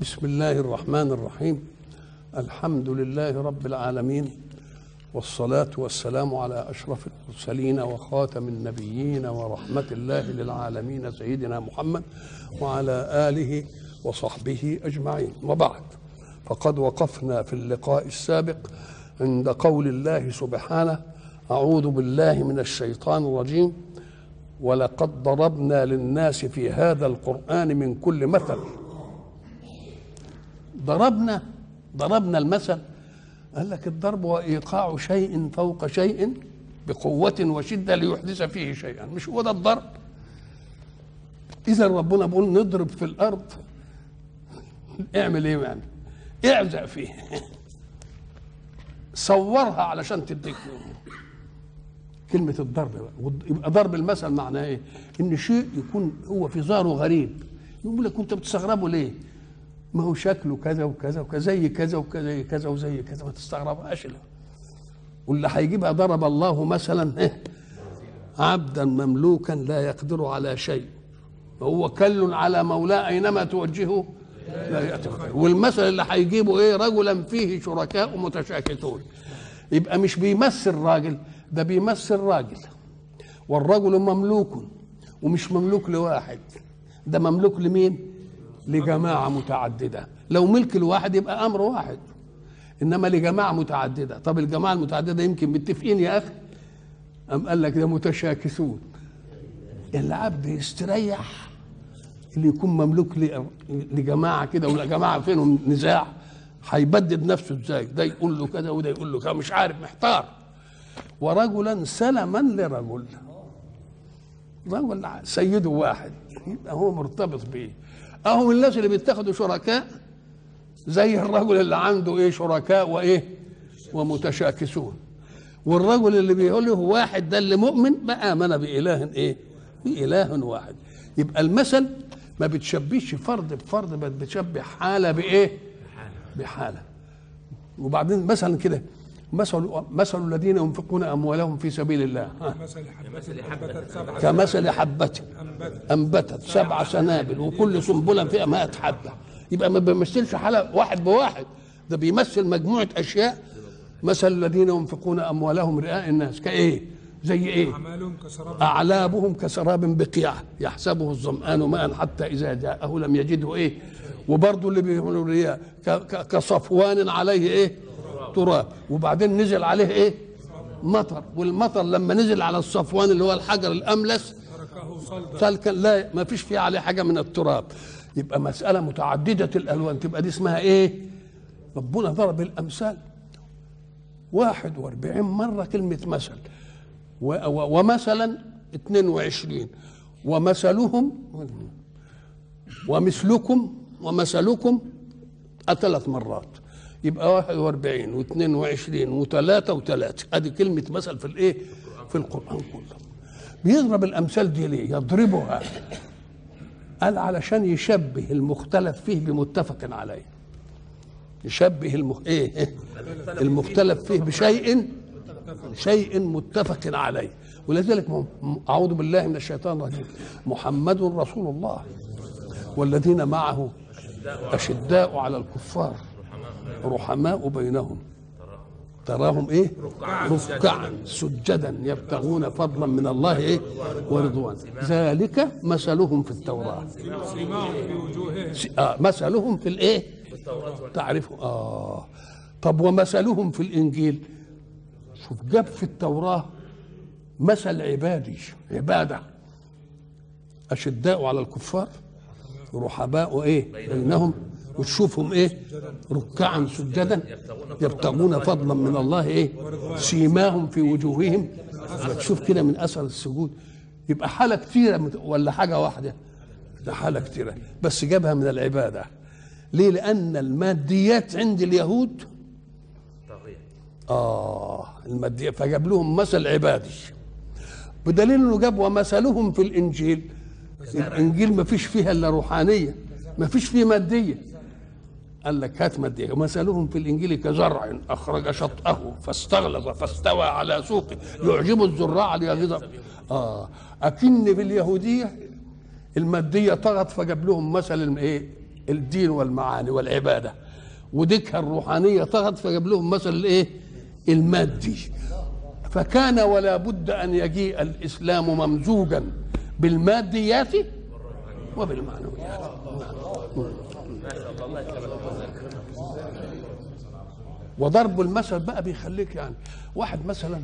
بسم الله الرحمن الرحيم. الحمد لله رب العالمين والصلاة والسلام على أشرف المرسلين وخاتم النبيين ورحمة الله للعالمين سيدنا محمد وعلى آله وصحبه أجمعين. وبعد فقد وقفنا في اللقاء السابق عند قول الله سبحانه أعوذ بالله من الشيطان الرجيم ولقد ضربنا للناس في هذا القرآن من كل مثل ضربنا ضربنا المثل. قال لك الضرب هو إيقاع شيء فوق شيء بقوة وشدة ليحدث فيه شيئا مش هو ده الضرب. إذا ربنا بيقول نضرب في الأرض. اعمل إيه يعني؟ اعزق فيه. صورها علشان تديك كلمة الضرب بقى. يبقى ضرب المثل معناه إيه؟ إن شيء يكون هو في ظاهره غريب. يقول لك أنت بتستغربه ليه؟ ما هو شكله كذا وكذا وكذا زي كذا وكذا كذا وزي كذا ما تستغربهاش واللي هيجيبها ضرب الله مثلا إيه؟ عبدا مملوكا لا يقدر على شيء. وهو كل على مولاه أينما توجهه لا خير والمثل اللي هيجيبه إيه؟ رجلا فيه شركاء متشاكسون يبقى مش بيمثل راجل ده بيمثل راجل. والرجل مملوك ومش مملوك لواحد. ده مملوك لمين؟ لجماعة متعددة. لو ملك الواحد يبقى أمر واحد إنما لجماعة متعددة. طب الجماعة المتعددة يمكن متفقين يا أخي؟ أم قال لك ده متشاكسون؟ العبد يستريح اللي يكون مملوك لجماعة كده ولا جماعة فينهم نزاع. هيبدد نفسه إزاي؟ ده يقول له كذا وده يقول له كذا مش عارف محتار. ورجلا سلما لرجل. رجل سيده واحد يبقى هو مرتبط بيه. أهو من الناس اللي بيتخذوا شركاء زي الرجل اللي عنده إيه شركاء وإيه ومتشاكسون. والرجل اللي بيقول له واحد ده اللي مؤمن بقى امن بإله إيه؟ بإله واحد. يبقى المثل ما بتشبهش فرد بفرد بتشبه حالة بإيه؟ بحالة. وبعدين مثلا كده مثل مثل الذين ينفقون أموالهم في سبيل الله. كمثل حبة أنبتت سبع سنابل وكل سنبلة فيها 100 حبة. يبقى ما بيمثلش حاله واحد بواحد. ده بيمثل مجموعة أشياء. مثل الذين ينفقون أموالهم رئاء الناس. كإيه؟ زي إيه؟ أعلابهم كسراب بقيع. يحسبه الظمآن ماء حتى إذا جاءه لم يجده إيه؟ وبرضه اللي بيقولوا رياء كصفوان عليه إيه؟ تراب وبعدين نزل عليه إيه؟ مطر. والمطر لما نزل على الصفوان اللي هو الحجر الأملس سلكا لا ما فيش فيه عليه حاجة من التراب. يبقى مسألة متعددة الألوان. تبقى دي اسمها إيه؟ ربنا ضرب الأمثال. 41 مرة كلمة مثل. ومثلا 22 ومثلهم ومثلكم ومثلكم ثلاث مرات. يبقى 41 و22 و3 و3 أدي كلمة مثل في الإيه؟ في القرآن كله. بيضرب الأمثال دي ليه؟ يضربها. قال علشان يشبه المختلف فيه بمتفق عليه. يشبه المخ... إيه؟ المختلف فيه بشيء شيء متفق عليه. ولذلك أعوذ بالله من الشيطان الرجيم. محمد رسول الله والذين معه أشداء على الكفار. رحماء بينهم. تراهم إيه؟ ركعا سجدا يبتغون فضلا من الله إيه؟ ورضوان. ذلك مثلهم في التوراة. آه مثلهم في الإيه؟ تعرفوا آه. طب ومثلهم في الإنجيل؟ شوف جاب في التوراة مثل عبادي عبادة. أشداء على الكفار رحباء إيه بينهم. وتشوفهم إيه؟ ركعا سجدا يبتغون فضلا من الله إيه؟ سيماهم في وجوههم. تشوف كده من أثر السجود. يبقى حالة كتيرة ولا حاجة واحدة؟ ده حالة كتيرة. بس جابها من العبادة. ليه؟ لأن الماديات عند اليهود آه الماديات فجاب لهم مثل عبادي. بدليل إنه جاب ومثلهم في الإنجيل. الإنجيل ما فيش فيها إلا روحانية ما فيش فيه مادية. قال لك هات مادية. مثلهم في الإنجيل كزرع أخرج شطأه فاستغلظ فاستوى على سوقه. يعجب الزراع ليغيظ أكن في اليهودية المادية طغت فجاب لهم مثل إيه الدين والمعاني والعبادة. وديكها الروحانية طغت فجاب لهم مثل الإيه المادي. فكان ولا بد أن يجيء الإسلام ممزوجا بالماديات وبالمعنويات. وضرب المثل بقى بيخليك يعني واحد مثلا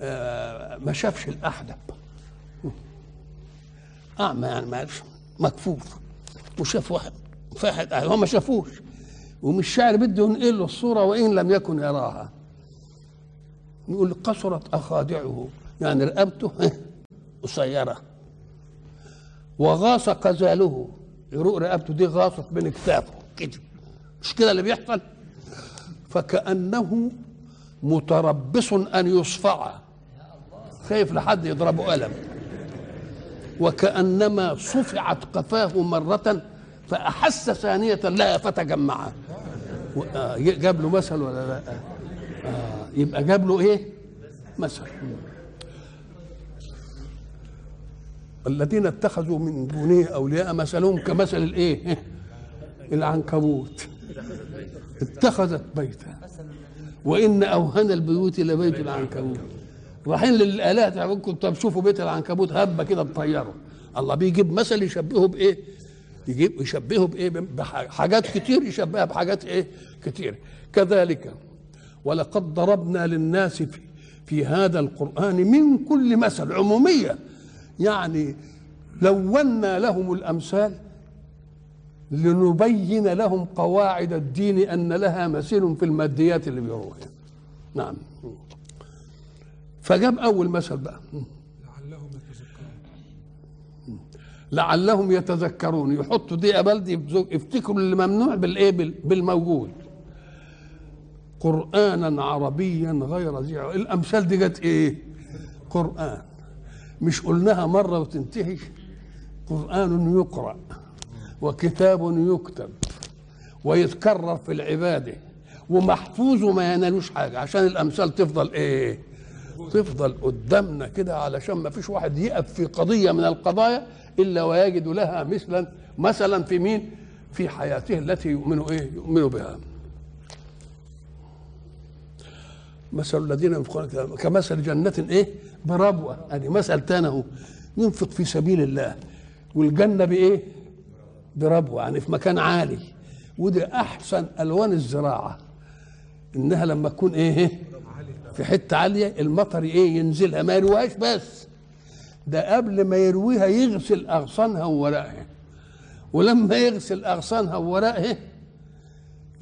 آه، ما شافش الأحدب. اعمى يعني ما عرفش مكفوف. وشاف واحد فاحد هو ما شافوش. ومش شاعر بده ينقل له الصورة وإن لم يكن يراها. يقول قصرت أخادعه يعني رقبته قصيرة. وغاص قزاله. يروق رقبته دي غاصت بين كتافه. كده. مش كده اللي بيحصل؟ فكأنه متربص أن يصفع. خايف لحد يضربه قلم. وكأنما صفعت قفاه مرة فأحس ثانية لها فتجمعها و- آه، جاب له مثل ولا لا؟ آه، يبقى جاب له إيه؟ مثل. الذين اتخذوا من دونه أولياء مثلهم كمثل الإيه؟ العنكبوت. اتخذت بيتا. وإن أوهن البيوت لبيت العنكبوت. رايحين للالهه ممكن تشوفوا بيت العنكبوت هبة كده بطيره الله بيجيب مثل يشبهه بإيه؟ يجيب يشبهه بإيه؟ بحاجات كتير يشبهها بحاجات إيه؟ كتير. كذلك ولقد ضربنا للناس في, في هذا القرآن من كل مثل عمومية. يعني لونا لهم الأمثال لنبين لهم قواعد الدين أن لها مثيل في الماديات اللي بيروها نعم. فجاب أول مثل بقى. لعلهم يتذكرون. لعلهم يتذكرون. يحطوا دي بلدي يفتكروا اللي ممنوع بالإيه؟ بال- بالموجود. قرآنا عربيا غير ذي عوج. الأمثال دي جت إيه؟ قرآن. مش قلناها مرة وتنتهي. قرآن يقرأ. وكتاب يكتب ويتكرر في العبادة ومحفوظ وما ينالوش حاجة. عشان الأمثال تفضل إيه؟ تفضل قدامنا كده علشان ما فيش واحد يقف في قضية من القضايا إلا ويجد لها مثلا مثلا في مين؟ في حياته التي يؤمن إيه؟ يؤمن بها. مثل الذين ينفقون كمثل جنة إيه؟ بربوة. ادي مثل تاني ينفق في سبيل الله. والجنة بإيه؟ بربوة يعني في مكان عالي. ودي أحسن ألوان الزراعة. إنها لما تكون إيه في حتة عالية المطر إيه ينزلها ما يرويهاش بس. ده قبل ما يرويها يغسل أغصانها وورقها ولما يغسل أغصانها وورقها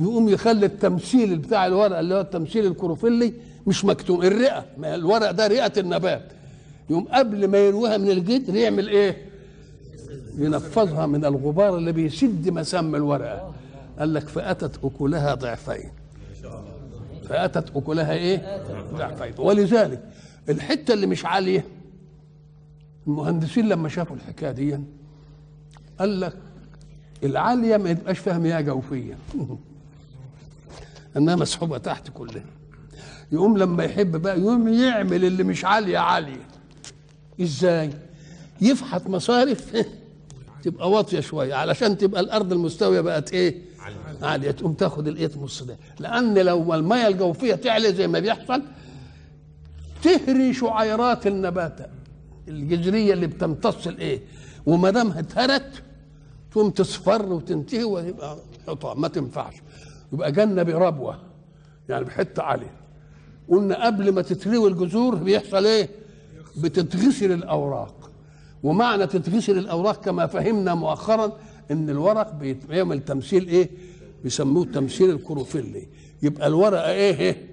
يقوم يخلي التمثيل بتاع الورق اللي هو التمثيل الكروفيلي مش مكتوم. الرئة ما الورق ده رئة النبات. يقوم قبل ما يرويها من الجدر يعمل إيه؟ ينفذها من الغبار اللي بيسد مسام الورقه قال لك فأتت أكلها ضعفين. فأتت أكلها إيه؟ ضعفين. ولذلك الحتة اللي مش عالية المهندسين لما شافوا الحكاية دي قال لك العالية ما يبقاش فيها مياه جوفية. إنها مسحوبة تحت كلها. يقوم لما يحب بقى يقوم يعمل اللي مش عالية عالية. إزاي؟ يفحت مصارف تبقى واطية شوية علشان تبقى الأرض المستوية بقت إيه؟ عالية. تقوم تاخد الايه نص ده لأن لو الميه الجوفية تعلى زي ما بيحصل تهري شعيرات النبات الجذرية اللي بتمتص الإيه؟ وما دام اتهرت تقوم تصفر وتنتهي ويبقى حطام ما تنفعش. يبقى جنة بربوة يعني بحتة عالية. قلنا قبل ما تتروي الجذور بيحصل إيه؟ بتتغسل الأوراق. ومعنى تتغسل الأوراق كما فهمنا مؤخرا إن الورق بيعمل تمثيل إيه؟ بيسموه التمثيل الكروفيلي. يبقى الورقة إيه, إيه؟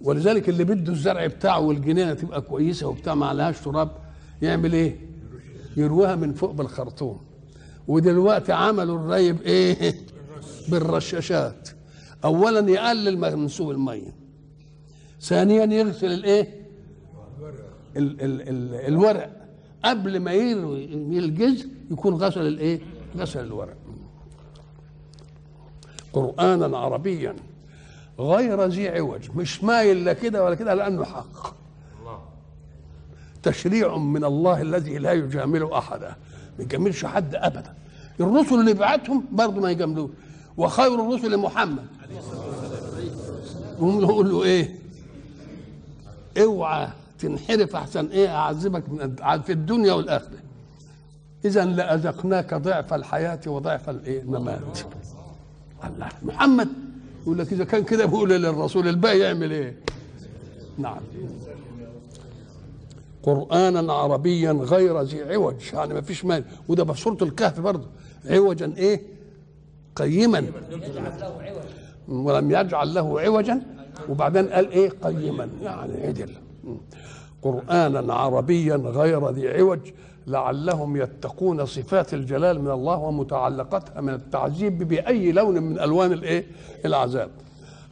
ولذلك اللي بده الزرع بتاعه والجنينة تبقى كويسة وبتاع ما عليهاش تراب يعمل إيه؟ يرويها من فوق بالخرطوم. ودلوقتي عملوا الري بايه بالرشاشات. اولا يقلل منسوب المية. ثانيا يغسل الإيه؟ ال ال ال الورق. قبل ما يروي الجزء يكون غسل الإيه؟ غسل الورق. قرآنا عربيا غير ذي عوج. مش مايل لا كده ولا كده لأنه حق. تشريع من الله الذي لا يجامل أحدا. ما يجاملش حد أبدا. الرسل اللي بعتهم برضه ما يجاملوش. وخير الرسل محمد هم يقول له إيه؟ اوعى. تنحرف أحسن. إيه أعذبك في الدنيا والآخرة. اذا لأذقناك ضعف الحياة وضعف الايه الممات. الله. محمد يقول لك إذا كان كده بيقول للرسول الباقي يعمل إيه؟ نعم. قرآنا عربيا غير ذي عوج. يعني ما فيش مال. وده في سورة الكهف برضه. عوجا إيه؟ قيما. ولم يجعل له عوجا. وبعدين قال إيه؟ قيما. يعني عدل. قرآنا عربيا غير ذي عوج لعلهم يتقون صفات الجلال من الله ومتعلقاتها من التعذيب بأي لون من ألوان الإيه؟ العذاب.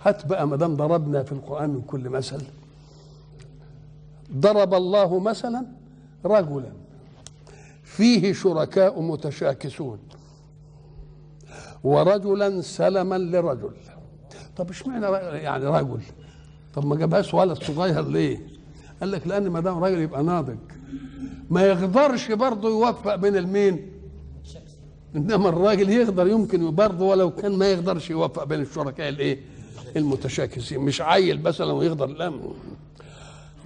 هات بقى ما دام ضربنا في القرآن من كل مثل. ضرب الله مثلا رجلا. فيه شركاء متشاكسون. ورجلا سلما لرجل. طب اشمعنى يعني رجل؟ طب ما جابهاش ولد صغير ليه؟ قال لك لأن ما دام راجل يبقى ناضج. ما يقدرش برضه يوفق بين المين. إنما الراجل يقدر يمكن برضه ولو كان ما يقدرش يوفق بين الشركاء الايه؟ المتشاكسين. مش عيل مثلا ويقدر لا.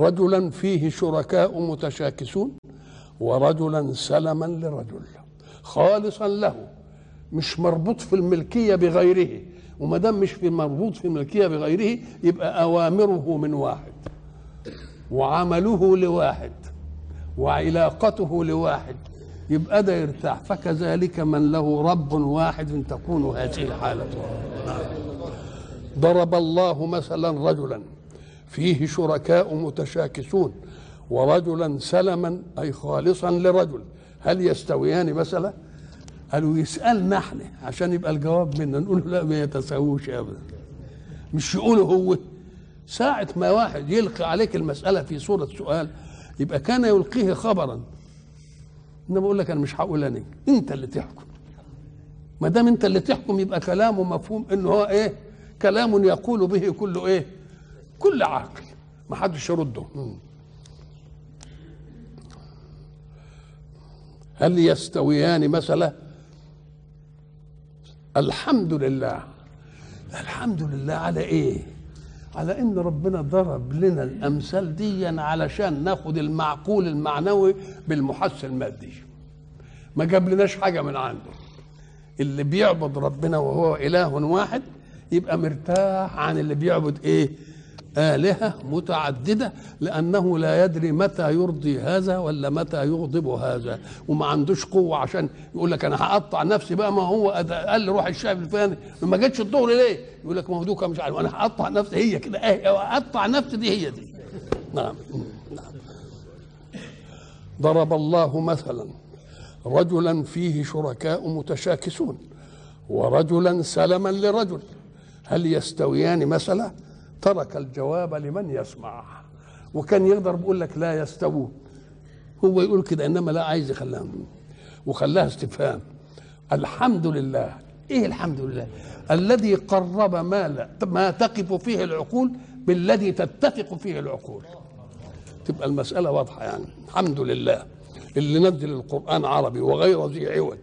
رجلا فيه شركاء متشاكسون ورجلا سلما لرجل. خالصا له. مش مربوط في الملكية بغيره. وما دام مش في مربوط في الملكية بغيره يبقى أوامره من واحد. وعمله لواحد وعلاقته لواحد. يبقى ده يرتاح. فكذلك من له رب واحد تكون هذه الحالة. ضرب الله مثلا رجلا فيه شركاء متشاكسون ورجلا سلما أي خالصا لرجل. هل يستويان مثلا؟ قالوا يسألنا إحنا عشان يبقى الجواب منا. نقول لا ما يتساووش أبدا. مش يقولوا هو. ساعة ما واحد يلقي عليك المسألة في صورة سؤال يبقى كان يلقيه خبرا. انما بقول لك أنا مش هقول أنا. أنت اللي تحكم. ما دام أنت اللي تحكم يبقى كلامه مفهوم إنه هو إيه؟ كلام يقول به كل إيه؟ كل عاقل. ما حدش يرده. هل يستويان مثلا الحمد لله. الحمد لله على إيه؟ على إن ربنا ضرب لنا الأمثال دي علشان ناخد المعقول المعنوي بالمحس المادي. ما جاب لناش حاجة من عنده. اللي بيعبد ربنا وهو إله واحد يبقى مرتاح عن اللي بيعبد إيه؟ آلهة متعددة لأنه لا يدري متى يرضي هذا ولا متى يغضب هذا. وما عندوش قوة عشان يقول لك أنا هقطع نفسي بقى ما هو قال لي روح الشاي الفلاني. ما جتش الظهر ليه؟ يقول لك ما هو دوكا مش عارف. أنا هقطع نفسي هي كده أقطع نفسي دي هي دي. نعم. نعم. ضرب الله مثلا رجلا فيه شركاء متشاكسون ورجلا سلما لرجل. هل يستويان مثلا ترك الجواب لمن يسمع. وكان يقدر بيقول لك لا يستوون هو يقول كده إنما لا عايز يخليها وخلاها استفهام. الحمد لله. إيه الحمد لله؟ الذي قرب ما لا ما تقف فيه العقول بالذي تتفق فيه العقول. تبقى المسألة واضحة يعني. الحمد لله. اللي نزل القرآن عربي وغير ذي عوج.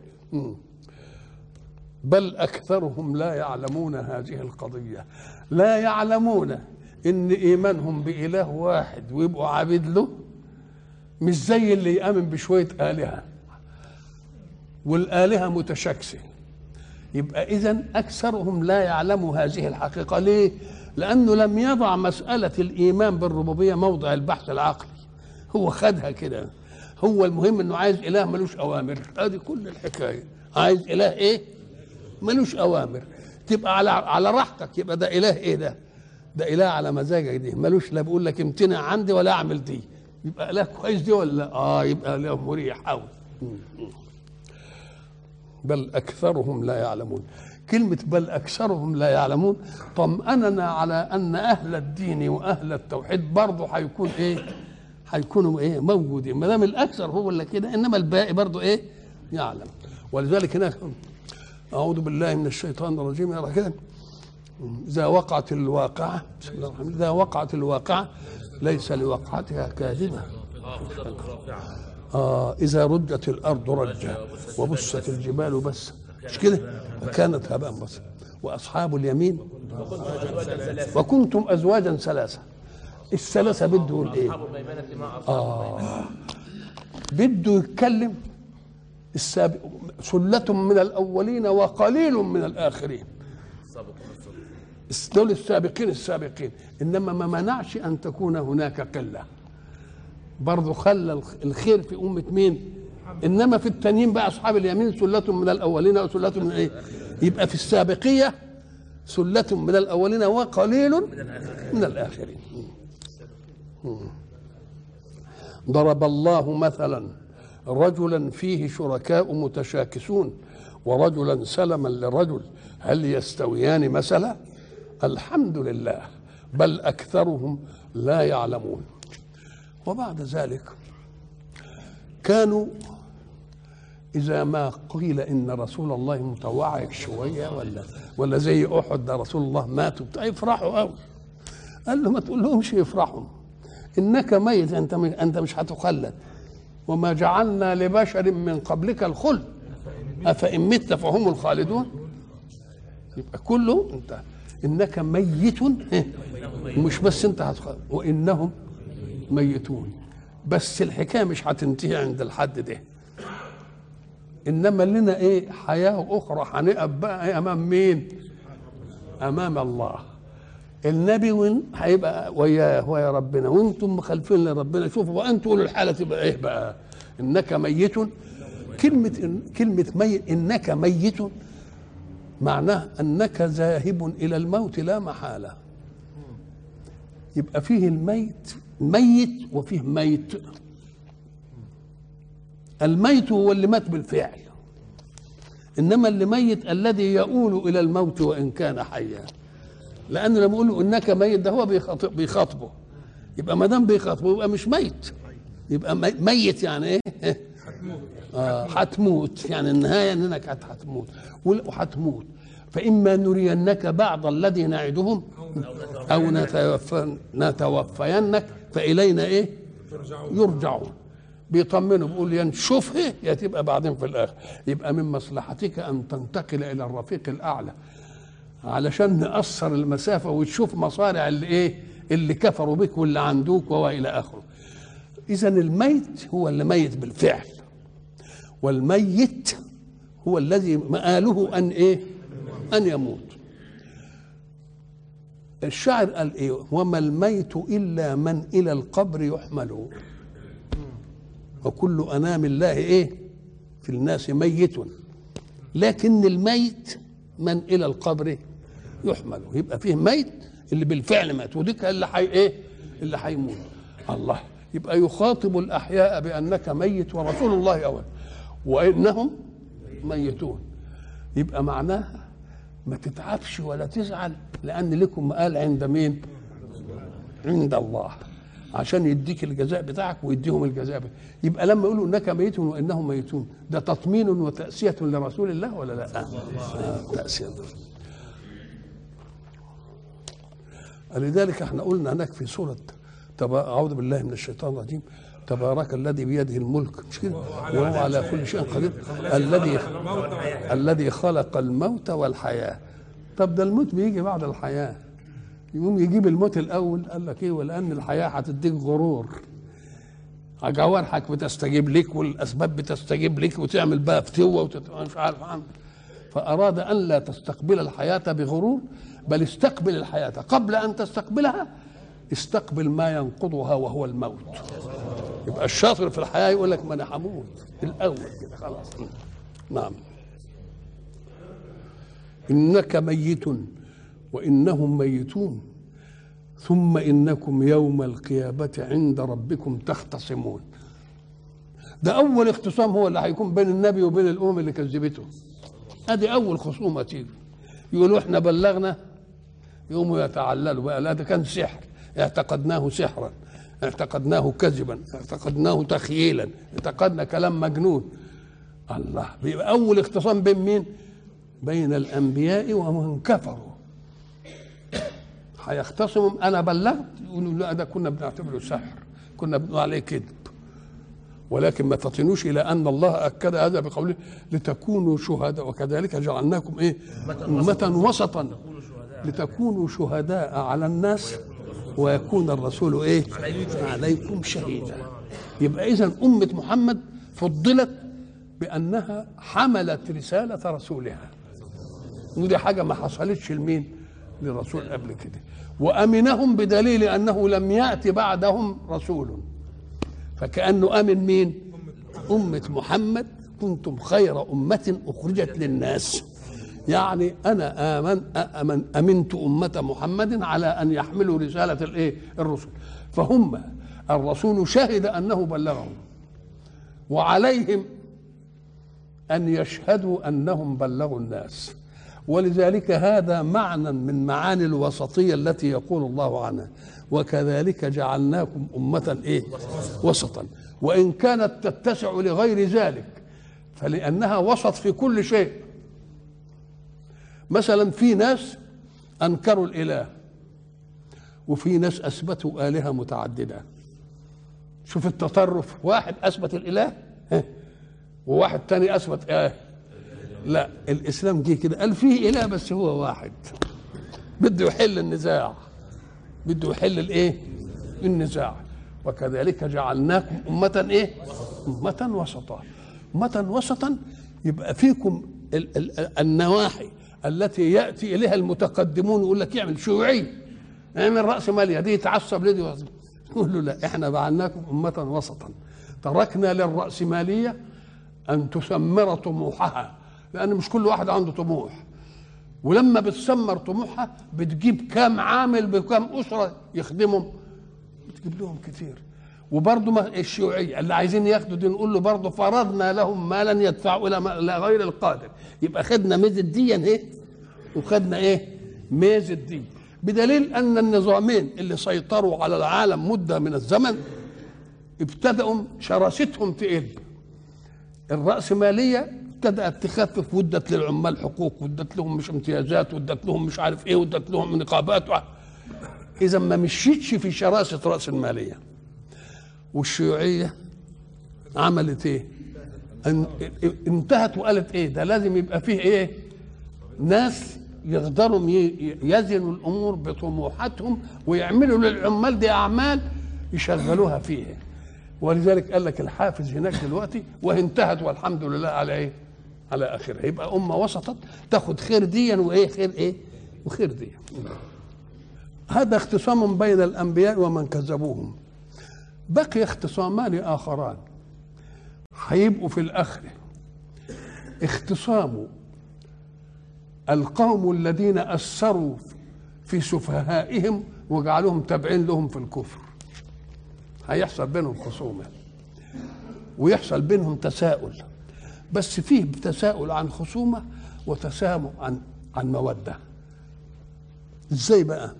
بل أكثرهم لا يعلمون هذه القضية. لا يعلمون إن إيمانهم بإله واحد ويبقوا عبيد له مش زي اللي يأمن بشوية آلهة. والآلهة متشاكسة. يبقى إذا أكثرهم لا يعلموا هذه الحقيقة. ليه؟ لأنه لم يضع مسألة الإيمان بالربوبية موضع البحث العقلي. هو خدها كده. هو المهم إنه عايز إله ملوش أوامر. ادي كل الحكاية. عايز إله إيه؟ ملوش أوامر. تبقى على على راحتك. يبقى ده إله إيه ده؟ ده إله على مزاجك دي. ملوش لا بيقول لك امتنع عندي ولا أعمل دي. يبقى إله كويس دي ولا؟ لا آه يبقى إله مريح قوي بل أكثرهم لا يعلمون. كلمة بل أكثرهم لا يعلمون طمأننا على أن أهل الدين وأهل التوحيد برضه هيكون إيه؟ هيكونوا إيه؟ موجودين. ما دام الأكثر هو اللي كده إنما الباقي برضه إيه؟ يعلم. ولذلك هناك أعوذ بالله من الشيطان الرجيم. يرى كده إذا وقعت الواقعة بسم الله الرحمن إذا وقعت الواقعة ليس لوقعتها كاذبة. آه إذا ردت الأرض رجا وبست الجبال بسا مش كده؟ وكانت هباء بس. وأصحاب اليمين وكنتم أزواجا ثلاثة. الثلاثة بده يقول إيه؟ آه بده يتكلم السابق سلة من الأولين وقليل من الآخرين. دول السابقين السابقين. إنما ما منعش أن تكون هناك قلة. برضه خلى الخير في أمة مين؟ إنما في التانيين بقى أصحاب اليمين سلة من الأولين وسلة من إيه؟ يبقى في السابقية سلة من الأولين وقليل من الآخرين. ضرب الله مثلا. رجلا فيه شركاء متشاكسون ورجلا سلما لرجل هل يستويان مثلا الحمد لله بل أكثرهم لا يعلمون. وبعد ذلك كانوا إذا ما قيل إن رسول الله متوعد شوية ولا ولا زي أحد ده رسول الله ماتوا يفرحوا قوي قال له ما تقول لهمش يفرحوا إنك ميت أنت أنت مش هتخلد. وما جعلنا لبشر من قبلك الخلد. أفإن مت فهم الخالدون؟ يبقى كله أنت إنك ميت. مش بس أنت هتخلد وإنهم ميتون. بس الحكاية مش هتنتهي عند الحد ده. إنما لنا إيه؟ حياة أخرى هنقف بقى إيه؟ أمام مين؟ أمام الله. النبي وين؟ هيبقى وياه ويا ربنا. وأنتم مخالفين لربنا. شوفوا بقى أنتوا قولوا الحالة. تبقى إيه بقى؟ إنك ميت. كلمة إن كلمة ميت. إنك ميت معناه أنك ذاهب إلى الموت لا محالة. يبقى فيه الميت. ميت وفيه ميت. الميت هو اللي مات بالفعل. إنما اللي ميت الذي يؤول إلى الموت وإن كان حيا. لأنه لما يقول له إنك ميت ده هو بيخاطب بيخاطبه. يبقى ما دام بيخاطبه يبقى مش ميت. يبقى ميت يعني إيه؟ آه يعني النهاية إنك هتموت. وهتموت. فإما نرينك بعض الذي نعدهم أو نتوفينك فإلينا إيه؟ يرجعون. بيطمنوا بيقول يا نشوفها يا تبقى بعدين في الآخر. يبقى من مصلحتك أن تنتقل إلى الرفيق الأعلى. علشان نقصر المسافة وتشوف مصارع اللي إيه اللي كفروا بك واللي عندوك والى آخره. إذا الميت هو اللي ميت بالفعل. والميت هو الذي مآله أن إيه أن يموت. الشاعر قال إيه وما الميت إلا من إلى القبر يحمل وكل أنام الله إيه في الناس ميت. لكن الميت من إلى القبر يحمل يبقى فيه ميت اللي بالفعل مات وديك اللي حي إيه اللي هيموت الله يبقى يخاطب الأحياء بأنك ميت ورسول الله أول وإنهم ميتون يبقى معناها ما تتعبش ولا تزعل لأن لكم مقال عند مين عند الله عشان يديك الجزاء بتاعك ويديهم الجزاء بتاعك. يبقى لما يقولوا إنك ميت وإنهم ميتون ده تطمين وتأسية لرسول الله ولا لا؟ آه. تأسية لذلك إحنا قلنا هناك في سورة أعوذ بالله من الشيطان الرجيم تبارك الذي بيده الملك. مش كده؟ وهو على كل شيء قدير. الذي الذي خلق الموت والحياة. طب ده الموت بيجي بعد الحياة. يقوم يجيب الموت الأول قال لك إيه؟ ولأن الحياة هتديك غرور. جوارحك بتستجيب لك والأسباب بتستجيب لك وتعمل بقى فتوه مش عارف عنه فأراد أن لا تستقبل الحياة بغرور بل استقبل الحياة. قبل أن تستقبلها استقبل ما ينقضها وهو الموت. يبقى الشاطر في الحياة يقول لك ما أنا هموت. الأول كده خلاص. نعم. إنك ميت وإنهم ميتون ثم إنكم يوم القيامة عند ربكم تختصمون. ده أول اختصام هو اللي هيكون بين النبي وبين الأمم اللي كذبته. ادي أول خصومة تيجي. يقولوا إحنا بلغنا. يقوموا يتعللوا بقى لا ده كان سحر. اعتقدناه سحرا اعتقدناه كذبا اعتقدناه تخييلا اعتقدنا كلام مجنون. الله بيبقى أول اختصام بين مين؟ بين الأنبياء ومن كفروا. هيختصموا أنا بلغت؟ يقولوا لا ده كنا بنعتبره سحر كنا بنقول عليه كذب. ولكن ما تطنوش إلى أن الله أكد هذا بقوله لتكونوا شهداء وكذلك جعلناكم إيه؟ أمة وسطا. لتكونوا شهداء على الناس ويكون الرسول إيه؟ عليكم شهيدا. يبقى اذا أمة محمد فضلت بأنها حملت رسالة رسولها. ودي حاجة ما حصلتش لمين؟ للرسول قبل كده. وأمنهم بدليل أنه لم ياتي بعدهم رسول. فكأنه آمن مين؟ أمة محمد. كنتم خير أمة أخرجت للناس. يعني أنا آمن أمن آمنت أمة محمد على أن يحملوا رسالة الإيه؟ الرسل. فهم الرسول شهد أنه بلغهم. وعليهم أن يشهدوا أنهم بلغوا الناس. ولذلك هذا معنى من معاني الوسطية التي يقول الله عنها. وكذلك جعلناكم أمة إيه؟ وسطا. وإن كانت تتسع لغير ذلك فلأنها وسط في كل شيء. مثلا في ناس أنكروا الإله وفي ناس أثبتوا آلهة متعددة. شوف التطرف واحد أثبت الإله ها، وواحد تاني أثبت إيه لا الإسلام جه كده قال فيه إله بس هو واحد. بده يحل النزاع. بده يحل الإيه؟ النزاع. وكذلك جعلناكم أمة إيه؟ أمة وسطا. أمة وسطا يبقى فيكم ال- ال- النواحي التي يأتي إليها المتقدمون يقول لك يعمل شيوعي اعمل رأس مالية دي يتعصب لدي. يقول له لا إحنا جعلناكم أمة وسطا. تركنا للرأسمالية أن تثمر طموحها. لأن مش كل واحد عنده طموح. ولما بتسمر طموحها بتجيب كام عامل بكام أسرة يخدمهم بتجيب لهم كتير. وبرضه الشيوعية اللي عايزين ياخدوا دي نقول له برضه فرضنا لهم مالا يدفعوا إلى غير القادر. يبقى خدنا ميزة دي إيه وخدنا إيه؟ ميزة دي بدليل أن النظامين اللي سيطروا على العالم مدة من الزمن ابتدأوا شراستهم تقل الرأسمالية ابتدأت تخفف ودت للعمال حقوق ودت لهم مش امتيازات ودت لهم مش عارف إيه ودت لهم نقابات إذا ما مشيتش في شراسة رأس المالية والشيوعية عملت إيه؟ إن- انتهت وقالت إيه؟ ده لازم يبقى فيه إيه؟ ناس يقدروا يزنوا الأمور بطموحاتهم ويعملوا للعمال دي أعمال يشغلوها فيها ولذلك قال لك الحافز هناك دلوقتي وهي انتهت والحمد لله على إيه؟ على اخرها يبقى أمة وسطت تاخد خير ديا وإيه؟ خير إيه؟ وخير ديا. هذا اختصام بين الأنبياء ومن كذبوهم. بقي اختصامان آخران. هيبقوا في الآخرة. اختصام القوم الذين أثروا في سفهائهم وجعلوهم تابعين لهم في الكفر. هيحصل بينهم خصومة. ويحصل بينهم تساؤل. بس فيه تساؤل عن خصومة وتسامح عن عن مودة. إزاي بقى؟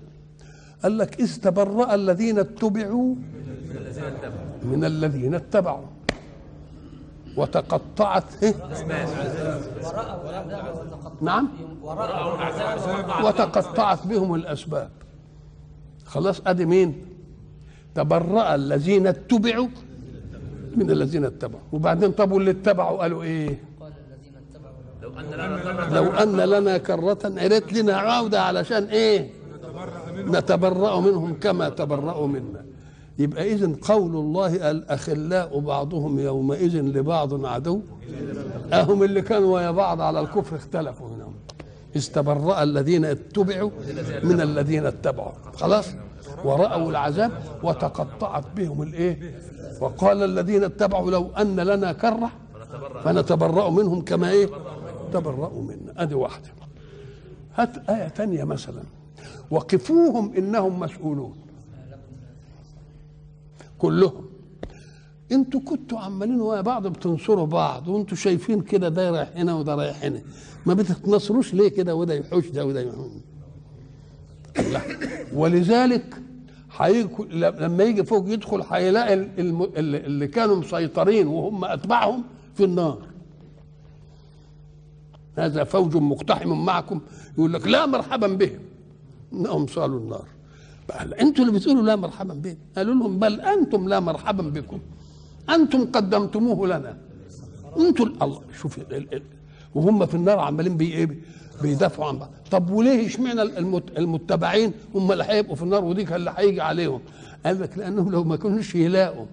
قال لك إذ تبرأ الذين اتبعوا من الذين اتبعوا. وتقطعت إيه؟ نعم. وتقطعت بهم الأسباب. خلاص أدي مين؟ تبرأ الذين اتبعوا من الذين اتبعوا. وبعدين طب واللي اتبعوا قالوا إيه؟ لو أن لنا كرة. عرت لنا عودة علشان إيه؟ نتبرأ منهم كما تبرأوا منا. يبقى إذن قول الله الأخلاء بعضهم يومئذ لبعض عدو. أهم اللي كانوا ويا بعض على الكفر اختلفوا منهم. استبرأ الذين اتبعوا من الذين اتبعوا. خلاص؟ ورأوا العذاب وتقطعت بهم الإيه؟ وقال الذين اتبعوا لو أن لنا كرة فنتبرأ منهم كما إيه؟ تبرأوا منا. أدي واحدة. هات آية تانية مثلا. وقفوهم إنهم مسؤولون كلهم. أنتوا كنتوا عمالين ويا بعض بتنصروا بعض وانتوا شايفين كده ده رايح هنا وده رايح هنا. ما بتتنصروش ليه كده؟ وده يحوش ده وده يحوش لا. ولذلك لما يجي فوق يدخل هيلاقي اللي كانوا مسيطرين وهم أتباعهم في النار. هذا فوج مقتحم معكم يقول لك لا مرحبا بهم. إنهم صالوا النار. أنتوا اللي بتقولوا لا مرحبا بهم. قالوا لهم بل أنتم لا مرحبا بكم. أنتم قدمتموه لنا. أنتم الله شوف وهم في النار عمالين بي إيه؟ بيدافعوا عن بعض. طب وليه اشمعنى المت- المتبعين هم اللي هيبقوا في النار ودي اللي هيجي عليهم؟ قال لك لأنهم لو ما كانوش يلاقوا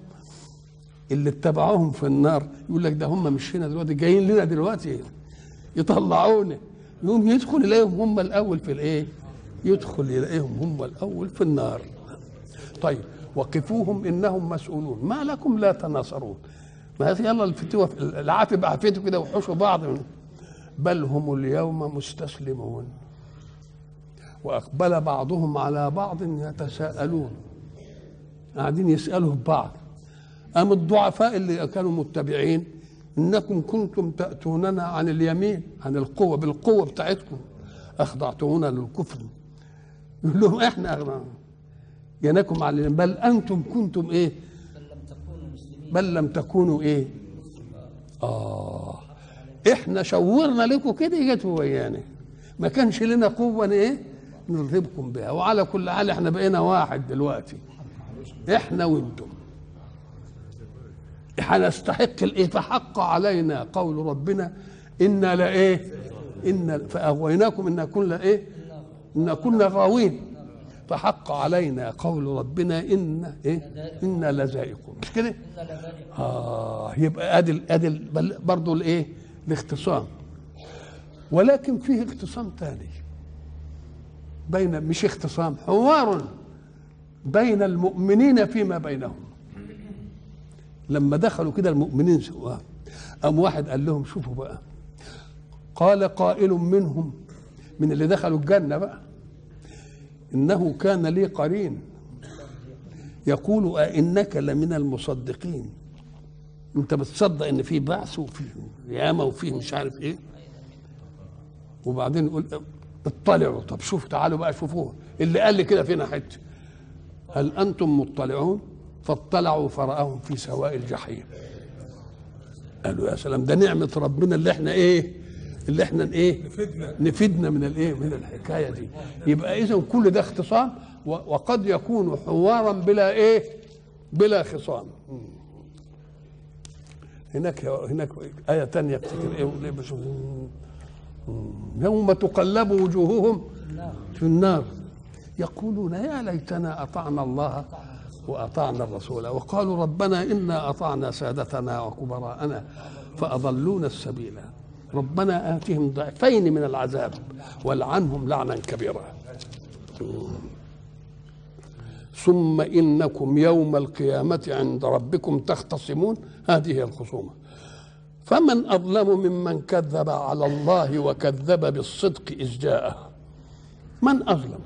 اللي اتبعوهم في النار يقول لك ده هم مش هنا دلوقتي جايين لنا دلوقتي يطلعونا يقوم يدخل يلاقيهم هم الأول في الإيه؟ يدخل يلاقيهم هم الأول في النار. طيب وقفوهم إنهم مسؤولون. ما لكم لا تناصرون. ما يلا الفتوه العافيه بعافيته كده وحشوا بعض. بل هم اليوم مستسلمون. وأقبل بعضهم على بعض يتساءلون. قاعدين يسألوا في بعض. أم الضعفاء اللي كانوا متبعين؟ إنكم كنتم تأتوننا عن اليمين عن القوة بالقوة بتاعتكم. أخضعتمونا للكفر. يقول لهم إحنا أغنى ينكم على اليمين. بل أنتم كنتم إيه؟ بل لم تكونوا إيه؟ آه. إحنا شورنا لكم كده جتوا ويانا ما كانش لنا قوة إيه؟ نرهبكم بها. وعلى كل حال إحنا بقينا واحد دلوقتي. إحنا وأنتم. هنستحق الايه فحق علينا قول ربنا. إنا لايه ان فأغويناكم ان كنا إيه؟ ان كنا غاوين. فحق علينا قول ربنا إن إيه؟ إنا لذائقون. مش كده؟ آه يبقى أدي أدي برضه الإيه؟ الاختصام ولكن فيه اختصام ثاني بين مش اختصام حوار بين المؤمنين فيما بينهم. لما دخلوا كده المؤمنين سوا قام واحد قال لهم شوفوا بقى قال قائل منهم من اللي دخلوا الجنة بقى إنه كان لي قرين. يقول أئنك لمن المصدقين. أنت بتصدق إن في بعث وفي قيامة وفي مش عارف إيه؟ وبعدين يقول اطلعوا. طب شوف تعالوا بقى شوفوه. اللي قال لي كده فينا حتة؟ هل أنتم مطلعون؟ فاطلعوا فرأهم في سواء الجحيم. قالوا يا سلام ده نعمة ربنا اللي إحنا إيه؟ اللي إحنا إيه؟ نفدنا. نفدنا من الايه؟ من الحكاية دي. يبقى اذا كل ده اختصام وقد يكون حوارا بلا إيه؟ بلا خصام. هناك هناك آية تانية افتكر إيه مم. يوم تقلب وجوههم في النار. يقولون يا ليتنا أطعنا الله وأطعنا الرسول وقالوا ربنا إنا أطعنا سادتنا وكبراءنا فأضلونا السبيل. ربنا آتهم ضعفين من العذاب والعنهم لعنا كبيرا. ثم إنكم يوم القيامة عند ربكم تختصمون. هذه هي الخصومة. فمن أظلم ممن كذب على الله وكذب بالصدق إذ جاءه. من أظلم؟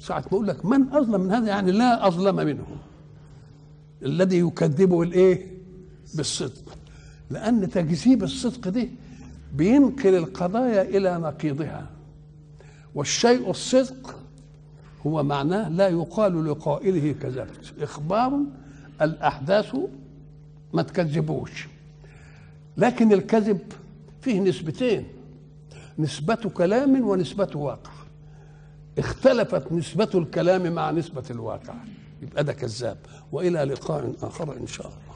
ساعة ما أقول لك من أظلم من هذا؟ يعني لا أظلم منه. الذي يكذبه الإيه؟ بالصدق. لأن تكذيب الصدق دي بينقل القضايا إلى نقيضها. والشيء الصدق هو معناه لا يقال لقائله كذبت إخبار الأحداث ما تكذبوش. لكن الكذب فيه نسبتين نسبة كلام ونسبة واقع. اختلفت نسبة الكلام مع نسبة الواقع. يبقى ده كذاب. وإلى لقاء آخر إن شاء الله.